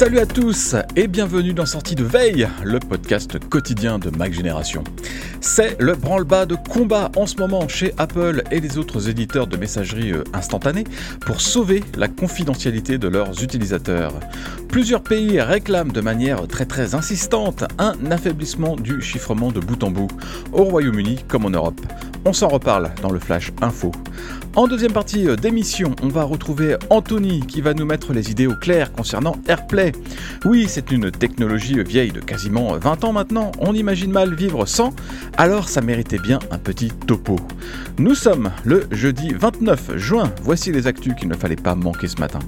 Salut à tous et bienvenue dans Sortie de Veille, le podcast quotidien de Mac Génération. C'est le branle-bas de combat en ce moment chez Apple et les autres éditeurs de messagerie euh, instantanée pour sauver la confidentialité de leurs utilisateurs. Plusieurs pays réclament de manière très très insistante un affaiblissement du chiffrement de bout en bout, au Royaume-Uni comme en Europe. On s'en reparle dans le Flash Info. En deuxième partie euh, d'émission, on va retrouver Anthony qui va nous mettre les idées au clair concernant AirPlay. Oui, c'est une technologie vieille de quasiment 20 ans maintenant, on imagine mal vivre sans, alors ça méritait bien un petit topo. Nous sommes le jeudi 29 juin, voici les actus qu'il ne fallait pas manquer ce matin.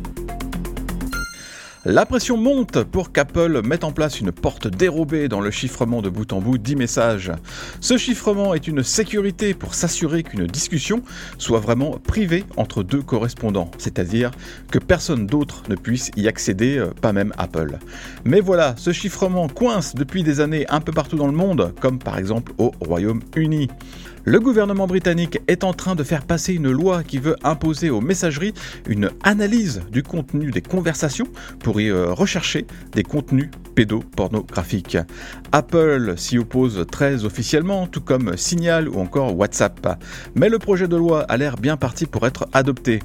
La pression monte pour qu'Apple mette en place une porte dérobée dans le chiffrement de bout en bout 10 messages. Ce chiffrement est une sécurité pour s'assurer qu'une discussion soit vraiment privée entre deux correspondants, c'est-à-dire que personne d'autre ne puisse y accéder, euh, pas même Apple. Mais voilà, ce chiffrement coince depuis des années un peu partout dans le monde, comme par exemple au Royaume-Uni. Le gouvernement britannique est en train de faire passer une loi qui veut imposer aux messageries une analyse du contenu des conversations pour y euh, rechercher des contenus pédopornographiques. Apple s'y oppose très officiellement, tout comme Signal ou encore WhatsApp. Mais le projet de loi a l'air bien parti pour être adopté.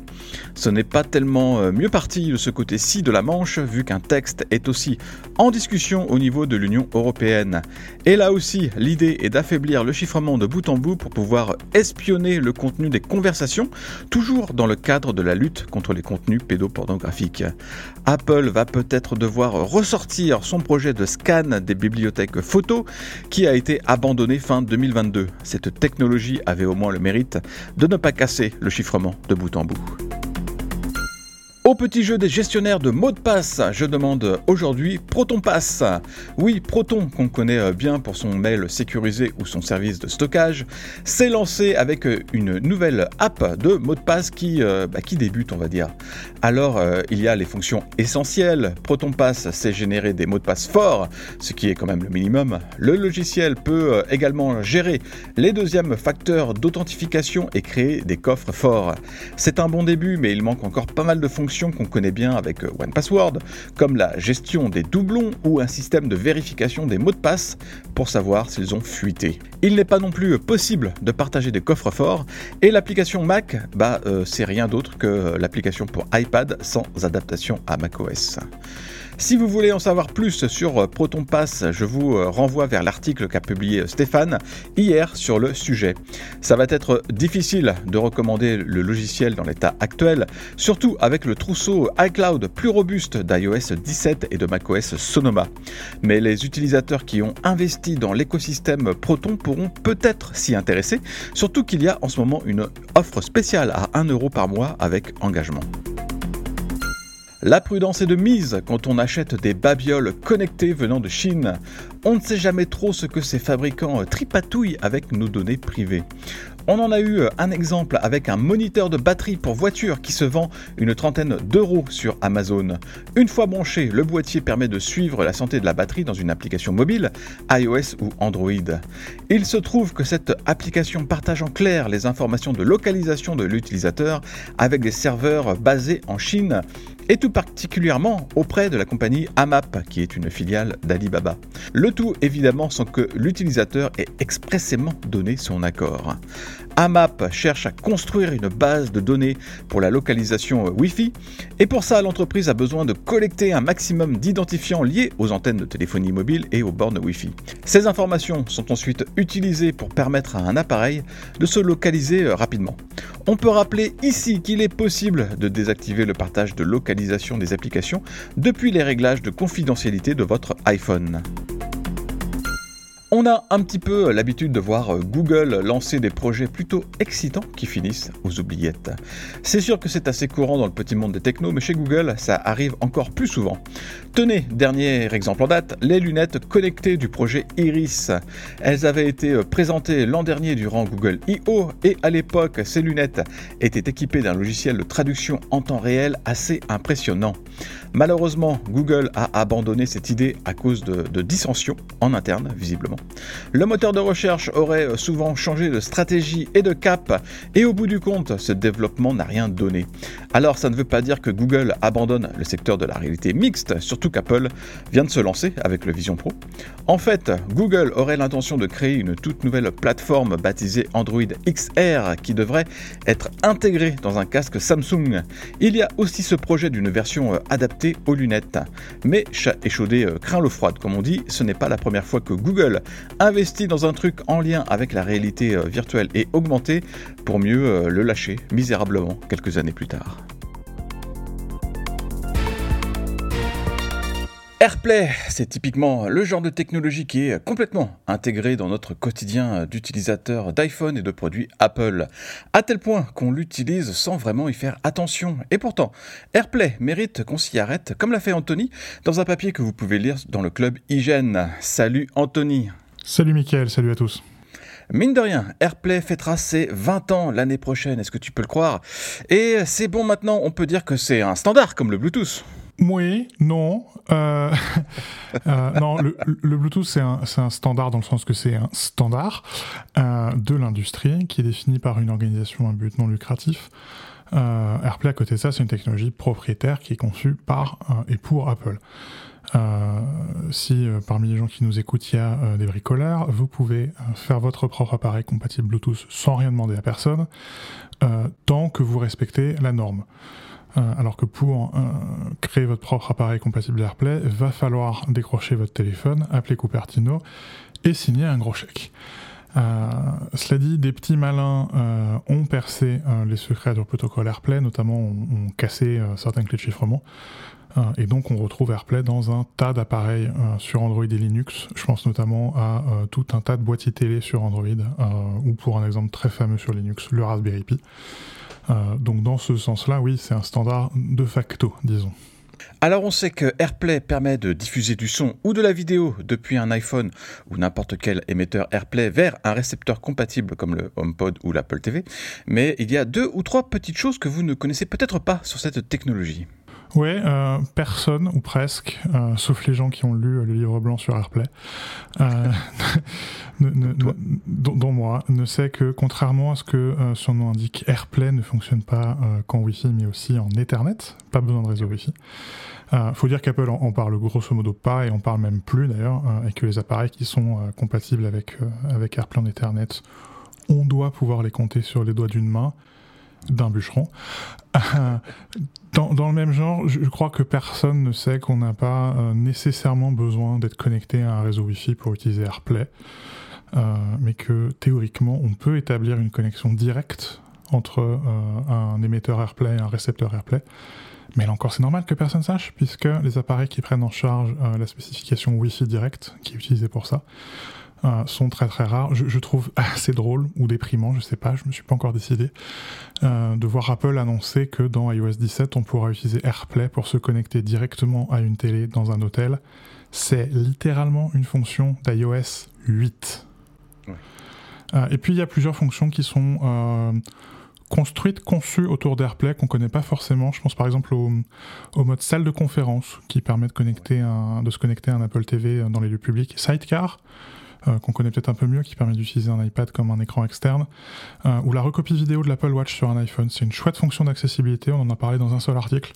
Ce n'est pas tellement euh, mieux parti de ce côté-ci de la Manche, vu qu'un texte est aussi en discussion au niveau de l'Union européenne. Et là aussi, l'idée est d'affaiblir le chiffrement de bout en bout pour pouvoir espionner le contenu des conversations, toujours dans le cadre de la lutte contre les contenus pédopornographiques. Apple va peut-être devoir ressortir son projet de scan des bibliothèques photos qui a été abandonné fin 2022. Cette technologie avait au moins le mérite de ne pas casser le chiffrement de bout en bout. Au petit jeu des gestionnaires de mots de passe, je demande aujourd'hui Proton Pass. Oui, Proton, qu'on connaît bien pour son mail sécurisé ou son service de stockage, s'est lancé avec une nouvelle app de mots de passe qui, euh, bah, qui débute, on va dire. Alors, euh, il y a les fonctions essentielles. Proton Pass sait générer des mots de passe forts, ce qui est quand même le minimum. Le logiciel peut euh, également gérer les deuxièmes facteurs d'authentification et créer des coffres forts. C'est un bon début, mais il manque encore pas mal de fonctions qu'on connaît bien avec euh, OnePassword, comme la gestion des doublons ou un système de vérification des mots de passe pour savoir s'ils ont fuité. Il n'est pas non plus possible de partager des coffres forts et l'application Mac, bah, euh, c'est rien d'autre que l'application pour iPad sans adaptation à macOS. Si vous voulez en savoir plus sur euh, Proton Pass, je vous euh, renvoie vers l'article qu'a publié Stéphane hier sur le sujet. Ça va être difficile de recommander le logiciel dans l'état actuel, surtout avec le trousseau iCloud plus robuste d'iOS 17 et de macOS Sonoma. Mais les utilisateurs qui ont investi dans l'écosystème Proton pourront peut-être s'y intéresser, surtout qu'il y a en ce moment une offre spéciale à 1 euro par mois avec engagement. La prudence est de mise quand on achète des babioles connectées venant de Chine. On ne sait jamais trop ce que ces fabricants tripatouillent avec nos données privées. On en a eu un exemple avec un moniteur de batterie pour voiture qui se vend une trentaine d'euros sur Amazon. Une fois branché, le boîtier permet de suivre la santé de la batterie dans une application mobile, iOS ou Android. Il se trouve que cette application partage en clair les informations de localisation de l'utilisateur avec des serveurs basés en Chine et tout particulièrement auprès de la compagnie AMAP, qui est une filiale d'Alibaba. Le tout évidemment sans que l'utilisateur ait expressément donné son accord. AMAP cherche à construire une base de données pour la localisation Wi-Fi et pour ça l'entreprise a besoin de collecter un maximum d'identifiants liés aux antennes de téléphonie mobile et aux bornes Wi-Fi. Ces informations sont ensuite utilisées pour permettre à un appareil de se localiser rapidement. On peut rappeler ici qu'il est possible de désactiver le partage de localisation des applications depuis les réglages de confidentialité de votre iPhone. On a un petit peu l'habitude de voir euh, Google lancer des projets plutôt excitants qui finissent aux oubliettes. C'est sûr que c'est assez courant dans le petit monde des technos, mais chez Google, ça arrive encore plus souvent. Tenez, dernier exemple en date, les lunettes connectées du projet Iris. Elles avaient été euh, présentées l'an dernier durant Google I.O. et à l'époque, ces lunettes étaient équipées d'un logiciel de traduction en temps réel assez impressionnant. Malheureusement, Google a abandonné cette idée à cause de, de dissensions en interne, visiblement. Le moteur de recherche aurait souvent changé de stratégie et de cap, et au bout du compte, ce développement n'a rien donné. Alors ça ne veut pas dire que Google abandonne le secteur de la réalité mixte, surtout qu'Apple vient de se lancer avec le Vision Pro. En fait, Google aurait l'intention de créer une toute nouvelle plateforme baptisée Android XR qui devrait être intégrée dans un casque Samsung. Il y a aussi ce projet d'une version euh, adaptée aux lunettes. Mais chat échaudé euh, craint l'eau froide, comme on dit, ce n'est pas la première fois que Google investit dans un truc en lien avec la réalité euh, virtuelle et augmentée pour mieux le lâcher misérablement quelques années plus tard. AirPlay, c'est typiquement le genre de technologie qui est complètement intégrée dans notre quotidien d'utilisateurs d'iPhone et de produits Apple, à tel point qu'on l'utilise sans vraiment y faire attention. Et pourtant, AirPlay mérite qu'on s'y arrête, comme l'a fait Anthony, dans un papier que vous pouvez lire dans le club Hygiène. Salut Anthony Salut Mickaël, salut à tous Mine de rien, AirPlay fêtera ses 20 ans l'année prochaine, est-ce que tu peux le croire? Et c'est bon maintenant, on peut dire que c'est un standard comme le Bluetooth. Oui, non. Euh, euh, non, le, Bluetooth, c'est un, un, standard dans le sens que c'est un standard euh, de l'industrie qui est défini par une organisation à but non lucratif. AirPlay, à côté de ça, c'est une technologie propriétaire qui est conçue par et pour Apple. si parmi les gens qui nous écoutent, il y a des bricoleurs, vous pouvez faire votre propre appareil compatible Bluetooth sans rien demander à personne, tant que vous respectez la norme. Euh, alors que pour euh, créer votre propre appareil compatible AirPlay, va falloir décrocher votre téléphone, appeler Cupertino et signer un gros chèque. Euh, cela dit, des petits malins ont percé les secrets du protocole AirPlay, notamment ont, cassé certaines clés de chiffrement. et donc on retrouve AirPlay dans un tas d'appareils sur Android et Linux. Je pense notamment à tout un tas de boîtiers télé sur Android, ou pour un exemple très fameux sur Linux, le Raspberry Pi. Euh, donc dans ce sens-là, oui, c'est un standard de facto, disons. Alors on sait que AirPlay permet de diffuser du son ou de la vidéo depuis un iPhone ou n'importe quel émetteur AirPlay vers un récepteur compatible comme le HomePod ou l'Apple TV, mais il y a deux ou trois petites choses que vous ne connaissez peut-être pas sur cette technologie. Oui, euh, personne ou presque, euh, sauf les gens qui ont lu le livre blanc sur AirPlay, euh, dont, moi, ne sait que contrairement à ce que son nom indique, AirPlay ne fonctionne pas qu'en Wi-Fi mais aussi en Ethernet, pas besoin de réseau Wi-Fi. faut dire qu'Apple en, parle grosso modo pas et on parle même plus d'ailleurs, et que les appareils qui sont compatibles avec, avec AirPlay en Ethernet, on doit pouvoir les compter sur les doigts d'une main d'un bûcheron. Dans, le même genre, je crois que personne ne sait qu'on n'a pas euh, nécessairement besoin d'être connecté à un réseau Wi-Fi pour utiliser AirPlay, euh, mais que théoriquement, on peut établir une connexion directe entre euh, un émetteur AirPlay et un récepteur AirPlay. Mais là encore, c'est normal que personne sache, puisque les appareils qui prennent en charge la spécification Wi-Fi direct, qui est utilisée pour ça, euh, sont très très rares. Je, trouve assez drôle ou déprimant, je sais pas, je me suis pas encore décidé, euh, de voir Apple annoncer que dans iOS 17 on pourra utiliser AirPlay pour se connecter directement à une télé dans un hôtel. C'est littéralement une fonction d'iOS 8. Euh, et puis il y a plusieurs fonctions qui sont construites, conçues autour d'AirPlay qu'on connaît pas forcément. Je pense par exemple au, mode salle de conférence qui permet de, connecter de se connecter à un Apple TV dans les lieux publics. Sidecar, euh, qu'on connaît peut-être un peu mieux, qui permet d'utiliser un iPad comme un écran externe, euh, ou la recopie vidéo de l'Apple Watch sur un iPhone. C'est une chouette fonction d'accessibilité, on en a parlé dans un seul article.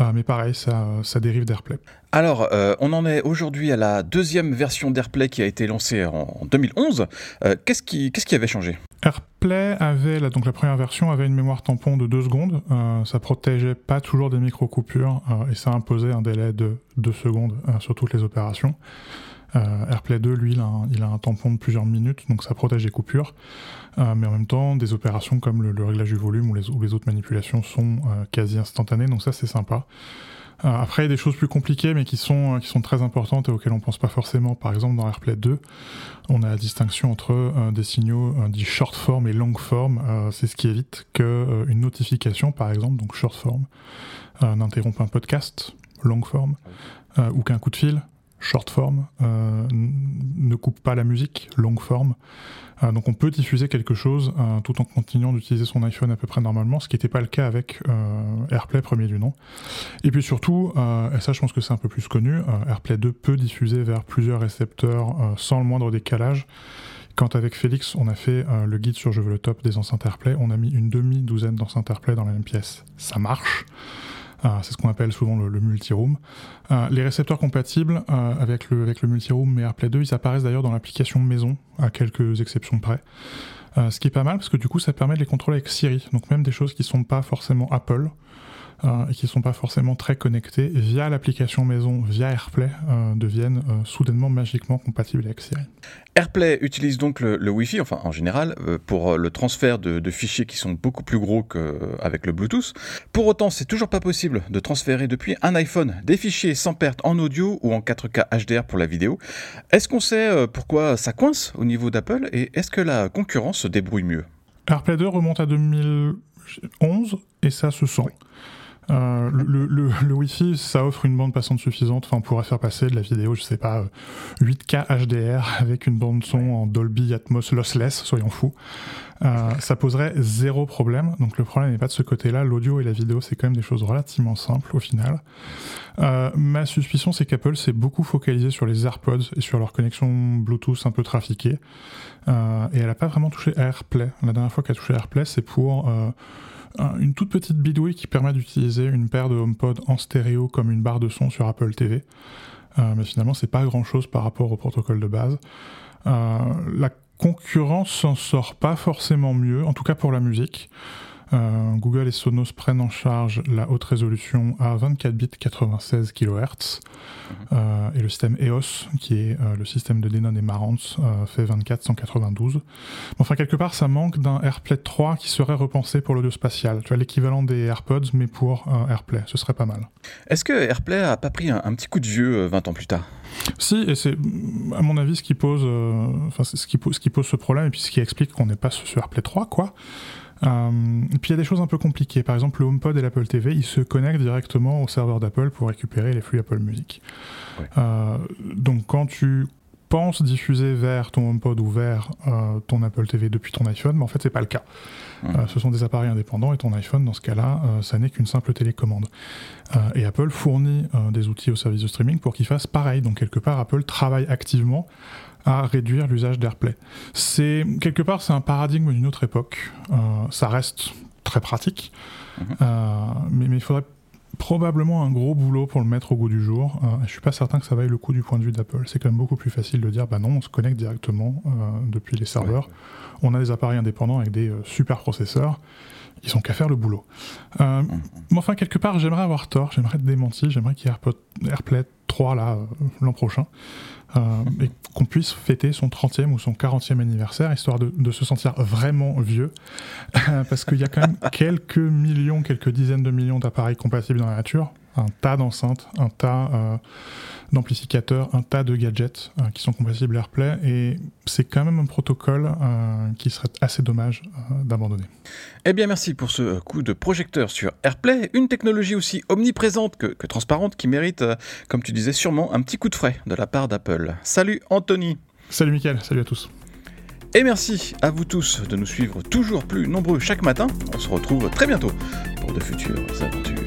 Euh, mais pareil, ça, ça dérive d'AirPlay. Alors, on en est aujourd'hui à la deuxième version d'AirPlay qui a été lancée en 2011. qu'est-ce, qui, qu'est-ce qui avait changé? AirPlay avait, donc la première version avait une mémoire tampon de 2 secondes. ça protégeait pas toujours des micro-coupures et ça imposait un délai de 2 secondes sur toutes les opérations. Euh, AirPlay 2, lui, il a, un, tampon de plusieurs minutes, donc ça protège les coupures. Euh, mais en même temps, des opérations comme le, réglage du volume ou les, autres manipulations sont euh, quasi instantanées, donc ça c'est sympa. après, il y a des choses plus compliquées, mais qui sont, très importantes et auxquelles on pense pas forcément. Par exemple, dans AirPlay 2, on a la distinction entre des signaux dits short form et long form. c'est ce qui évite qu'une notification, par exemple, donc short form, n'interrompe un podcast, long form, ou qu'un coup de fil, short form, ne coupe pas la musique, long form. donc on peut diffuser quelque chose tout en continuant d'utiliser son iPhone à peu près normalement, ce qui n'était pas le cas avec AirPlay premier du nom. Et puis surtout, et ça je pense que c'est un peu plus connu, AirPlay 2 peut diffuser vers plusieurs récepteurs sans le moindre décalage. Quand avec Félix, on a fait euh, le guide sur Je veux le top des enceintes AirPlay, on a mis une demi-douzaine d'enceintes AirPlay dans la même pièce. Ça marche. Euh, c'est ce qu'on appelle souvent le, multi-room. Euh, les récepteurs compatibles avec, le, avec le multi-room et AirPlay 2, ils apparaissent d'ailleurs dans l'application maison, à quelques exceptions près. ce qui est pas mal parce que du coup, ça permet de les contrôler avec Siri. Donc même des choses qui sont pas forcément Apple. Euh, et qui ne sont pas forcément très connectés, via l'application maison, via AirPlay, euh, deviennent euh, soudainement magiquement compatibles avec Siri. AirPlay utilise donc le, Wi-Fi, enfin en général, pour le transfert de, fichiers qui sont beaucoup plus gros qu'avec le Bluetooth. Pour autant, c'est toujours pas possible de transférer depuis un iPhone des fichiers sans perte en audio ou en 4K HDR pour la vidéo. Est-ce qu'on sait pourquoi ça coince au niveau d'Apple et est-ce que la concurrence se débrouille mieux? AirPlay 2 remonte à 2011 et ça se sent. Euh, le, le, le, Wi-Fi, ça offre une bande passante suffisante. Enfin, on pourrait faire passer de la vidéo, je sais pas, 8K euh, HDR avec une bande son en Dolby Atmos lossless, soyons fous. Euh, ça poserait zéro problème. Donc le problème n'est pas de ce côté-là. L'audio et la vidéo, c'est quand même des choses relativement simples au final. Euh, ma suspicion, c'est qu'Apple s'est beaucoup focalisé sur les AirPods et sur leur connexion Bluetooth un peu trafiquée. Euh, et elle n'a pas vraiment touché AirPlay. La dernière fois qu'elle a touché AirPlay, c'est pour euh, une toute petite bidouille qui permet d'utiliser une paire de HomePod en stéréo comme une barre de son sur Apple TV. Euh, mais finalement, c'est pas grand chose par rapport au protocole de base. Euh, la concurrence s'en sort pas forcément mieux, en tout cas pour la musique. Euh, Google et Sonos prennent en charge la haute résolution à 24 bits 96 kHz. Euh, et le système EOS, qui est euh, le système de Denon et Marantz, fait 24 192. Enfin, quelque part, ça manque d'un AirPlay 3 qui serait repensé pour l'audio spatial. Tu vois, l'équivalent des AirPods, mais pour AirPlay. Ce serait pas mal. Est-ce que AirPlay a pas pris un, petit coup de vieux 20 ans plus tard? Si, et c'est à mon avis ce qui pose, enfin, ce qui ce qui pose ce problème et puis ce qui explique qu'on n'est pas sur AirPlay 3, quoi. Euh, et puis il y a des choses un peu compliquées. Par exemple, le HomePod et l'Apple TV, ils se connectent directement au serveur d'Apple pour récupérer les flux Apple Music. Euh, donc quand tu penses diffuser vers ton HomePod ou vers euh, ton Apple TV depuis ton iPhone, mais en fait c'est pas le cas. ce sont des appareils indépendants et ton iPhone, dans ce cas-là, ça n'est qu'une simple télécommande. et Apple fournit des outils au service de streaming pour qu'ils fassent pareil. Donc quelque part, Apple travaille activement à réduire l'usage d'AirPlay. C'est quelque part c'est un paradigme d'une autre époque. Euh, ça reste très pratique, euh, mais, il faudrait probablement un gros boulot pour le mettre au goût du jour. Euh, je suis pas certain que ça vaille le coup du point de vue d'Apple. C'est quand même beaucoup plus facile de dire bah non, on se connecte directement euh, depuis les serveurs. On a des appareils indépendants avec des super processeurs. Ils ont qu'à faire le boulot. Mhm. Mais enfin, quelque part, j'aimerais avoir tort, j'aimerais être démenti, j'aimerais qu'il y ait AirPlay 3 là l'an prochain. Euh, et qu'on puisse fêter son 30e ou son 40e anniversaire, histoire de, se sentir vraiment vieux, parce qu'il y a quand même quelques millions, quelques dizaines de millions d'appareils compatibles dans la nature, un tas d'enceintes, un tas euh, d'amplificateurs, un tas de gadgets euh, qui sont compatibles AirPlay, et c'est quand même un protocole euh, qui serait assez dommage d'abandonner. Eh bien merci pour ce coup de projecteur sur AirPlay, une technologie aussi omniprésente que, que transparente qui mérite, comme tu disais, sûrement un petit coup de frais de la part d'Apple. Salut Anthony Salut Mickaël, salut à tous et merci à vous tous de nous suivre toujours plus nombreux chaque matin. On se retrouve très bientôt pour de futures aventures.